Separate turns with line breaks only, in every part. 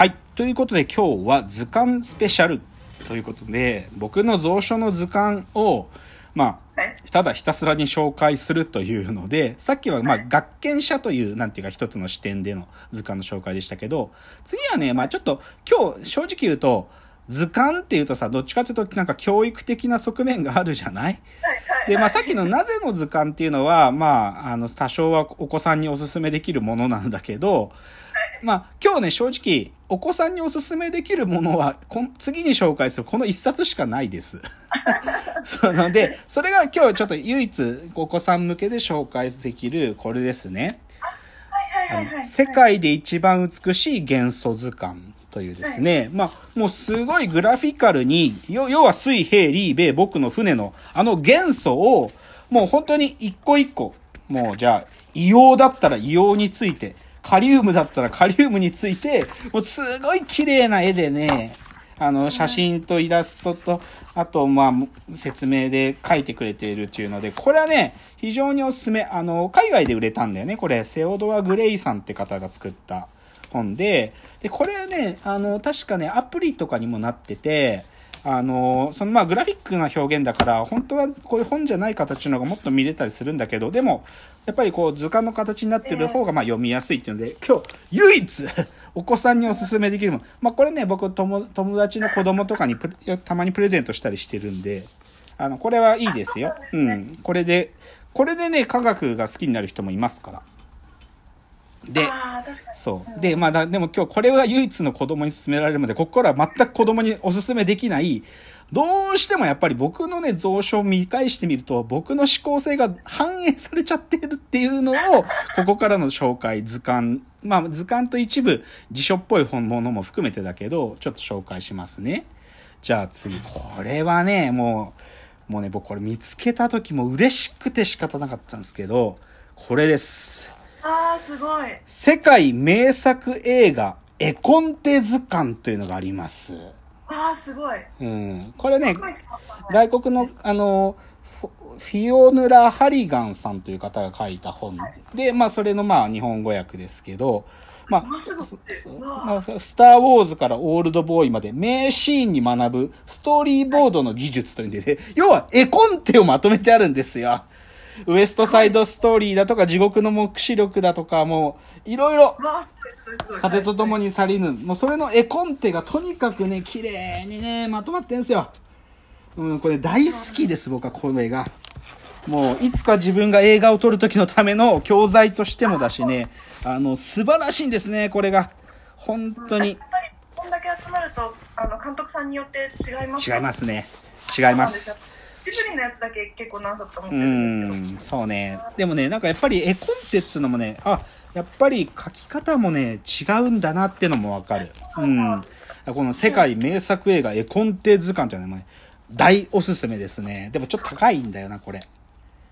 はい。ということで今日は図鑑スペシャルということで、僕の蔵書の図鑑を、まあ、
はい。
ただひたすらに紹介するというので、さっきはまあ学研者という、なんていうか一つの視点での図鑑の紹介でしたけど、次はね、まあちょっと今日正直言うと、図鑑っていうとさ、どっちかっていうとなんか教育的な側面があるじゃない。で、まあさっきのなぜの図鑑っていうのは、まあ、あの、多少はお子さんにおすすめできるものなんだけど、まあ今日ね、正直、お子さんにおすすめできるものは、こん次に紹介するこの一冊しかないです。そので、それが今日ちょっと唯一お子さん向けで紹介できるこれですね。
はい。はい。はい。
世界で一番美しい元素図鑑というですね、まあ、もうすごいグラフィカルに、要要は水平リーベ僕の船のあの元素を、もう本当に一個一個、もうじゃあ、硫黄だったら硫黄について、カリウムだったらカリウムについて、もうすごい綺麗な絵でね、あの、写真とイラストと、あと、まあ、説明で書いてくれているっていうので、これはね、非常におすすめ。あの、海外で売れたんだよね。これ、セオドア・グレイさんって方が作った本で、で、これはね、あの、確かね、アプリとかにもなってて、あの、そのまあグラフィックな表現だから、本当はこういう本じゃない形の方がもっと見れたりするんだけど、でも、やっぱりこう図鑑の形になってる方がまあ読みやすいっていうので、今日唯一お子さんにおすすめできるもの。まあこれね、僕友友達の子供とかにたまにプレゼントしたりしてるんで、あの、これはいいですよ。う
ん。
これで、これでね、科学が好きになる人もいますから。で。そう。で、まあだ、でも今日これは唯一の子供に勧められるので、ここからは全く子供にお勧めできない、どうしてもやっぱり僕のね、蔵書を見返してみると、僕の思考性が反映されちゃってるっていうのを、ここからの紹介、図鑑、まあ図鑑と一部辞書っぽい本物も含めてだけど、ちょっと紹介しますね。じゃあ次、これはね、もう、もうね、僕これ見つけた時も嬉しくて仕方なかったんですけど、これです。
ああ、すごい。
世界名作映画絵コンテ図鑑というのがあります。
ああ、すごい。
うん。これね外国の、あの、フィオヌラ・ハリガンさんという方が書いた本で、まあ、それのまあ、日本語訳ですけど、まあ、スター・ウォーズからオールドボーイまで名シーンに学ぶストーリーボードの技術というんで、ね、要は絵コンテをまとめてあるんですよ。ウエストサイドストーリーだとか地獄の目視録だとかもういろいろ。風と共
に。
に去りぬ。もうそれの絵コンテがとにかくね、綺麗にね、まとまってんすよ。うん、これ大好きです、僕はこの絵が。もう、いつか自分が映画を撮る時のための教材としてもだしね、あの、素晴らしいんですね、これが。本当に
やっ。ぱり、こんだけ集まると、あの、監督さんによって違います。
違いますすね。違います。。
ジブリのやつだけ結構何冊か持って
う
るんです
ん、そうね。でもね、なんかやっぱり絵コンテっていうのもね、あ、やっぱり書き方もね、違うんだなってのもわかる。うん。この世界名作映画絵コンテ図鑑っていうのもね、大おすすめですね。でもちょっと高いんだよな、これ。
けど。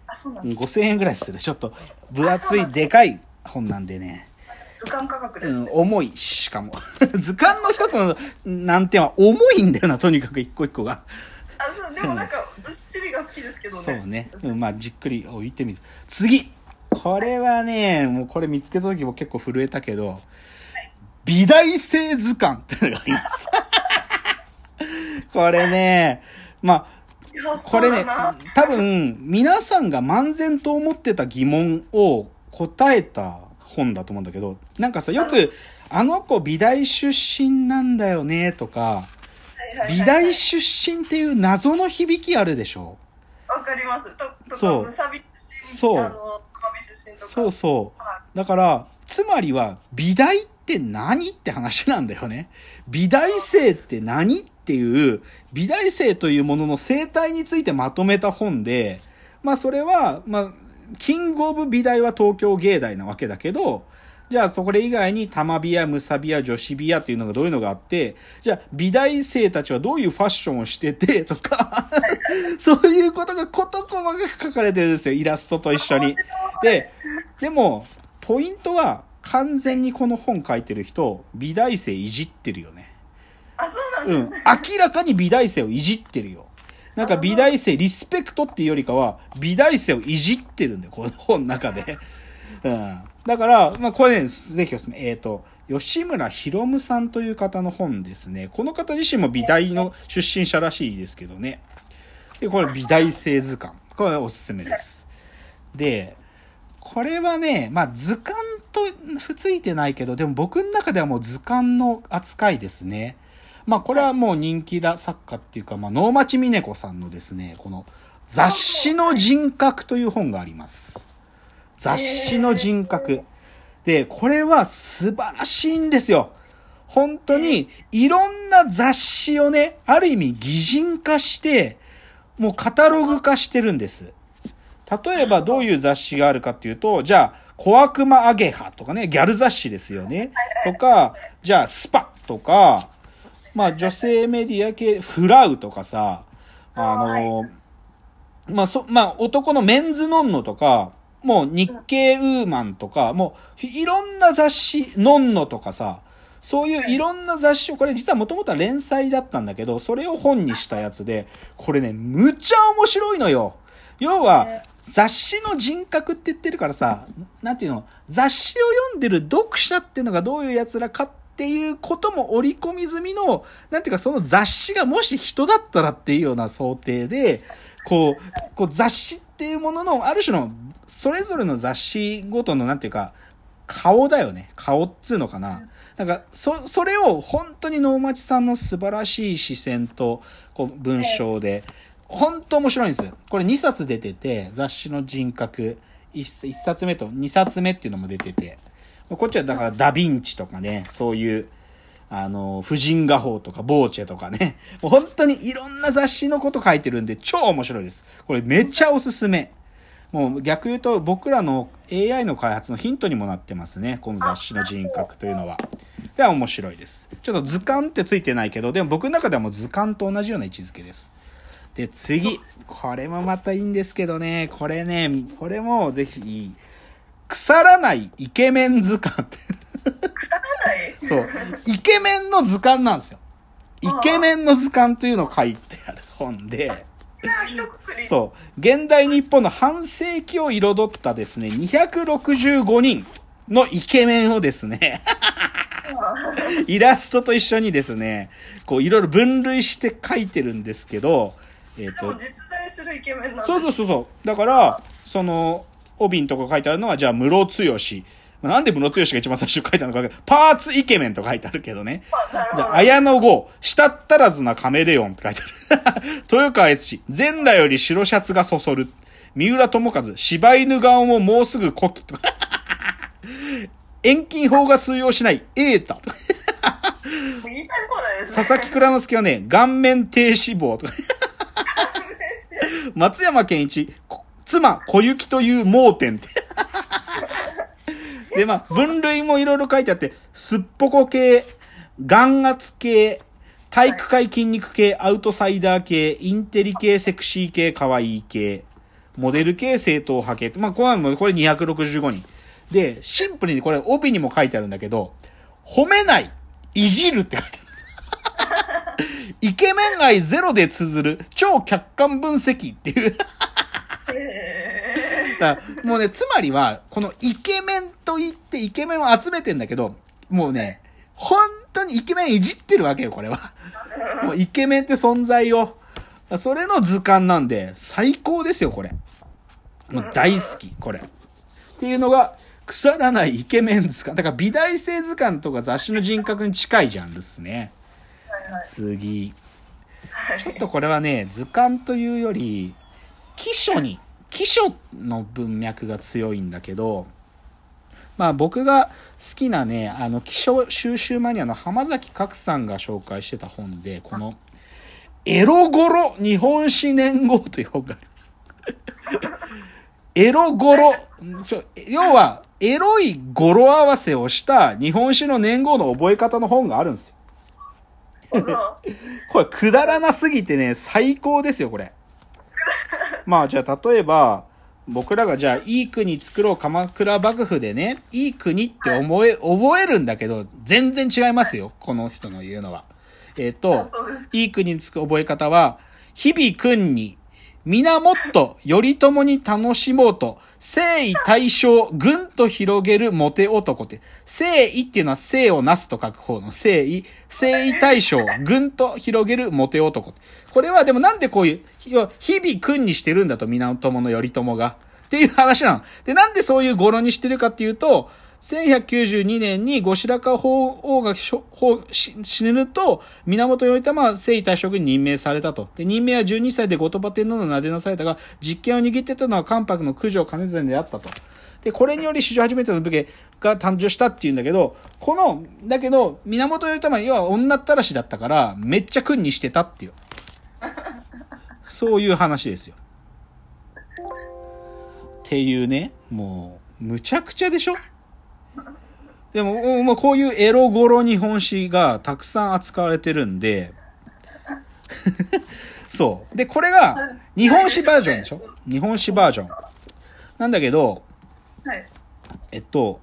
あ、そうなん
うん
です。
5000円ぐらいする。ちょっと分厚いでかい本なんでね。
図鑑価格で
うん
すね。、
重いしかも。図鑑の一つの難点は重いんだよな、とにかく一個一個が。
あ、そう、でもなんか、ずっしりが好きですけどね。
そうね。うん、まあ、じっくり置いてみる。次これはね、もうこれ見つけた時も結構震えたけど、美大生図鑑っていうのがあります。これね、まあ、これね多分、皆さんが漫然と思ってた疑問を答えた本だと思うんだけど、なんかさ、よく、あの子美大出身なんだよね、とか、
はいはいはい
美大出身っていう謎の響きあるでしょ？
わかります。と、と
そう
さび出身、
そう
あの、出身とか。
そうそう。
は
だから、つまりは、美大って何って話なんだよね。美大生って何っていう、美大生というものの生態についてまとめた本で、まあそれは、まあ、キングオブ美大は東京芸大なわけだけど、じゃあそこれ以外に玉美やムサビや女子美やっていうのがどういうのがあって、じゃあ美大生たちはどういうファッションをしててとか、そういうことが事細かく書かれてるんですよ、イラストと一緒に。で、でも、ポイントは完全にこの本書いてる人、美大生いじってるよね。
あ、そうなん
うん。
ですね。
明らかに美大生をいじってるよ。なんか美大生、リスペクトっていうよりかは、美大生をいじってるんだよ、この本の中で。うん。だから、まあこれね、ぜひおすすめ。えっ、と、吉村博夢さんという方の本ですね。この方自身も美大の出身者らしいですけどね。で、これ美大生図鑑。これおすすめです。で、これはね、まあ図鑑とふついてないけど、でも僕の中ではもう図鑑の扱いですね。まあこれはもう人気だ作家っていうか、まあ能町みね子さんのですね、この雑誌の人格という本があります。雑誌の人格。で、これは素晴らしいんですよ。本当に、いろんな雑誌をね、ある意味擬人化して、もうカタログ化してるんです。例えばどういう雑誌があるかっていうと、じゃあ、小悪魔アゲハとかね、ギャル雑誌ですよね。とか、じゃあ、スパとか、まあ女性メディア系、フラウとかさ、あの、まあそ、まあ男のメンズノンノとか、もう日経ウーマンとか、もういろんな雑誌、ノンノとかさ、そういうい。ろんな雑誌を、これ実はもともとは連載だったんだけど、それを本にしたやつで、これね、むちゃ面白いのよ。要は、雑誌の人格って言ってるからさ、なんていうの、雑誌を読んでる読者っていうのがどういう奴らかっっていうことも織り込み済みの、なんていうかその雑誌がもし人だったらっていうような想定で、こう、こう雑誌っていうものの、ある種の、それぞれの雑誌ごとの、なんていうか、顔だよね。顔っつうのかな。なんか、そ、それを本当に能町さんの素晴らしい視線と、こう、文章で、本当面白いんです。これ2冊出てて、雑誌の人格、1, 冊目と2冊目っていうのも出てて、こっちはだからダヴィンチとかね、そういう、あの、婦人画法とか、ボーチェとかね。もう本当にいろんな雑誌のこと書いてるんで、超面白いです。これめっちゃおすすめ。もう逆言うと僕らの AI の開発のヒントにもなってますね。この雑誌の人格というのは。では面白いです。ちょっと図鑑ってついてないけど、でも僕の中ではもう図鑑と同じような位置づけです。で、次。これもまたいいんですけどね。これね、これもぜひ、腐らないイケメン図鑑って。
腐らない？
そう。イケメンの図鑑なんですよ。イケメンの図鑑というのを書いてある本で。そう。現代日本の半世紀を彩ったですね、265人のイケメンをですね、イラストと一緒にですね、こういろいろ分類して書いてるんですけど、えっ、
しかも
と、
実在するイケメンなんだ
そうそうそうそう。だから、その、帯のとこ書いてあるのは、じゃあ、室剛。まあなんで室剛が一番最初に書いてあるのかパーツイケメンと書いてあるけどね。で
あ
綾野剛、したったらずなカメレオンって書いてある。豊川悦司、全裸より白シャツがそそる。三浦智和、柴犬顔ももうすぐ古希。遠近法が通用しない、エータ。
言いたい放題ですね
佐々木蔵之介はね、顔面低脂肪とか。松山健一、こ妻小雪という盲点って。で、まあ、分類もいろいろ書いてあって、すっぽこ系、眼圧系、体育会筋肉系、アウトサイダー系、インテリ系、セクシー系、可愛い系、モデル系、正統派系って、まあ、これはもうこれ265人。で、シンプルにこれ帯にも書いてあるんだけど、褒めない、いじるって書いてある。イケメン愛ゼロで綴る超客観分析っていう。だもうね、つまりは、このイケメンと言ってイケメンを集めてんだけど、もうね、本当にイケメンいじってるわけよ、これは。もうイケメンって存在を。それの図鑑なんで、最高ですよ、これ。もう大好き、これ。っていうのが、腐らないイケメン図鑑。だから美大生図鑑とか雑誌の人格に近いジャンルっすね。次。
はい
ちょっとこれはね、図鑑というより、記書に、記書の文脈が強いんだけど、まあ僕が好きなね、あの、記書収集マニアの浜崎角さんが紹介してた本で、この、エロゴロ日本史年号という本があります。エロゴロ、要は、エロい語呂合わせをした日本史の年号の覚え方の本があるんですよ。これくだらなすぎてね、最高ですよ、これ。まあじゃあ例えば、僕らがじゃあいい国作ろう鎌倉幕府でね、いい国って思え、覚えるんだけど、全然違いますよ、この人の言うのは。えっ、と
あ、そうです
いい国につく覚え方は、日々君に、源頼朝に楽しもうと、征夷大将、ぐんと広げるモテ男って、征夷っていうのは生をなすと書く方の征夷、征夷大将、ぐんと広げるモテ男。これはでもなんでこういう、日々君にしてるんだと、源の頼朝が。っていう話なの。で、なんでそういう語呂にしてるかっていうと、1192年に後白河法皇が死ぬと、源頼朝は征夷大将軍に任命されたと。で、任命は12歳で後鳥羽天皇の名でなされたが、実権を握ってたのは関白の九条兼実であったと。で、これにより史上初めての武家が誕生したっていうんだけど、この、だけど、源頼朝は要は女ったらしだったから、めっちゃ君にしてたっていう。そういう話ですよ。っていうね、もう、むちゃくちゃでしょ？でも、もうこういうエロゴロ日本史がたくさん扱われてるんで、そう。で、これが日本史バージョンでしょ？日本史バージョン。なんだけど、
はい。
えっと、